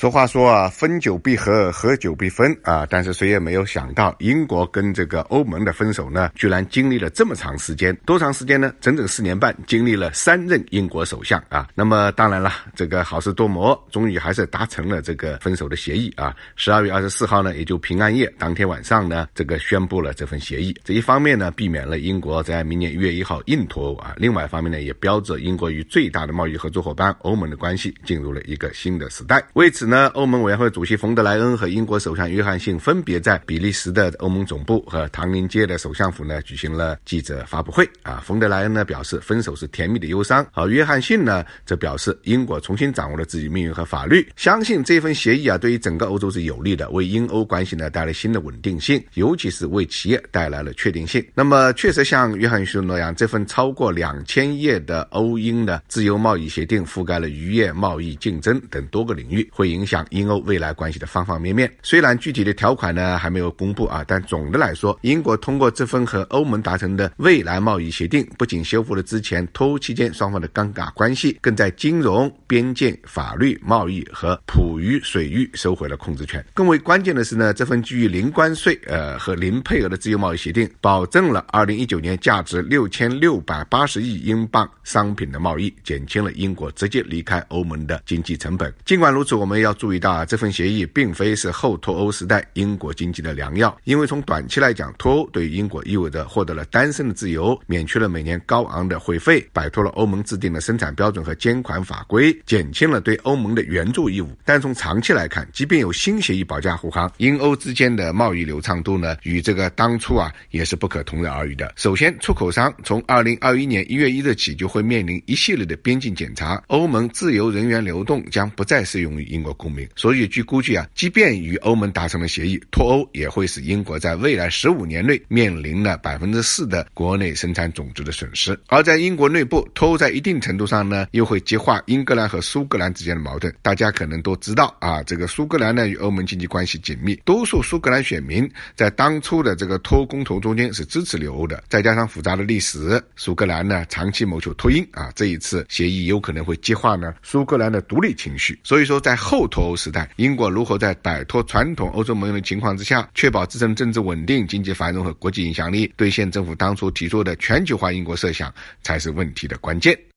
俗话说啊，分久必合，合久必分啊。但是谁也没有想到，英国跟这个欧盟的分手呢，居然经历了这么长时间，多长时间呢？整整四年半，经历了三任英国首相啊。那么当然了，这个好事多磨，终于还是达成了这个分手的协议啊。十二月二十四号呢，也就平安夜当天晚上呢，这个宣布了这份协议。这一方面呢，避免了英国在明年一月一号硬脱欧啊；另外一方面呢，也标志着英国与最大的贸易合作伙伴欧盟的关系进入了一个新的时代。为此。呢，欧盟委员会主席冯德莱恩和英国首相约翰逊分别在比利时的欧盟总部和唐宁街的首相府呢举行了记者发布会。啊，冯德莱恩呢表示分手是甜蜜的忧伤，而约翰逊呢则表示英国重新掌握了自己命运和法律，相信这份协议啊对于整个欧洲是有利的，为英欧关系呢带来新的稳定性，尤其是为企业带来了确定性。那么，确实像约翰逊那样，这份超过两千页的欧英的自由贸易协定覆盖了渔业、贸易、竞争等多个领域，会影。影响英欧未来关系的方方面面。虽然具体的条款呢还没有公布啊，但总的来说，英国通过这份和欧盟达成的未来贸易协定，不仅修复了之前脱欧期间双方的尴尬关系，更在金融、边界、法律、贸易和捕鱼水域收回了控制权。更为关键的是呢，这份基于零关税呃和零配额的自由贸易协定，保证了二零一九年价值六千六百八十亿英镑商品的贸易，减轻了英国直接离开欧盟的经济成本。尽管如此，我们要。要注意到啊，这份协议并非是后脱欧时代英国经济的良药，因为从短期来讲，脱欧对英国意味着获得了单身的自由，免去了每年高昂的会费，摆脱了欧盟制定的生产标准和监管法规，减轻了对欧盟的援助义务。但从长期来看，即便有新协议保驾护航，英欧之间的贸易流畅度呢，与这个当初啊也是不可同日而语的。首先，出口商从二零二一年一月一日起就会面临一系列的边境检查，欧盟自由人员流动将不再适用于英国。公民，所以据估计啊，即便与欧盟达成了协议，脱欧也会使英国在未来十五年内面临了百分之四的国内生产总值的损失。而在英国内部，脱欧在一定程度上呢，又会激化英格兰和苏格兰之间的矛盾。大家可能都知道啊，这个苏格兰呢与欧盟经济关系紧密，多数苏格兰选民在当初的这个脱欧公投中间是支持留欧的。再加上复杂的历史，苏格兰呢长期谋求脱英啊，这一次协议有可能会激化呢苏格兰的独立情绪。所以说，在后后。脱欧时代，英国如何在摆脱传统欧洲盟友的情况之下，确保自身政治稳定、经济繁荣和国际影响力，兑现政府当初提出的全球化英国设想，才是问题的关键。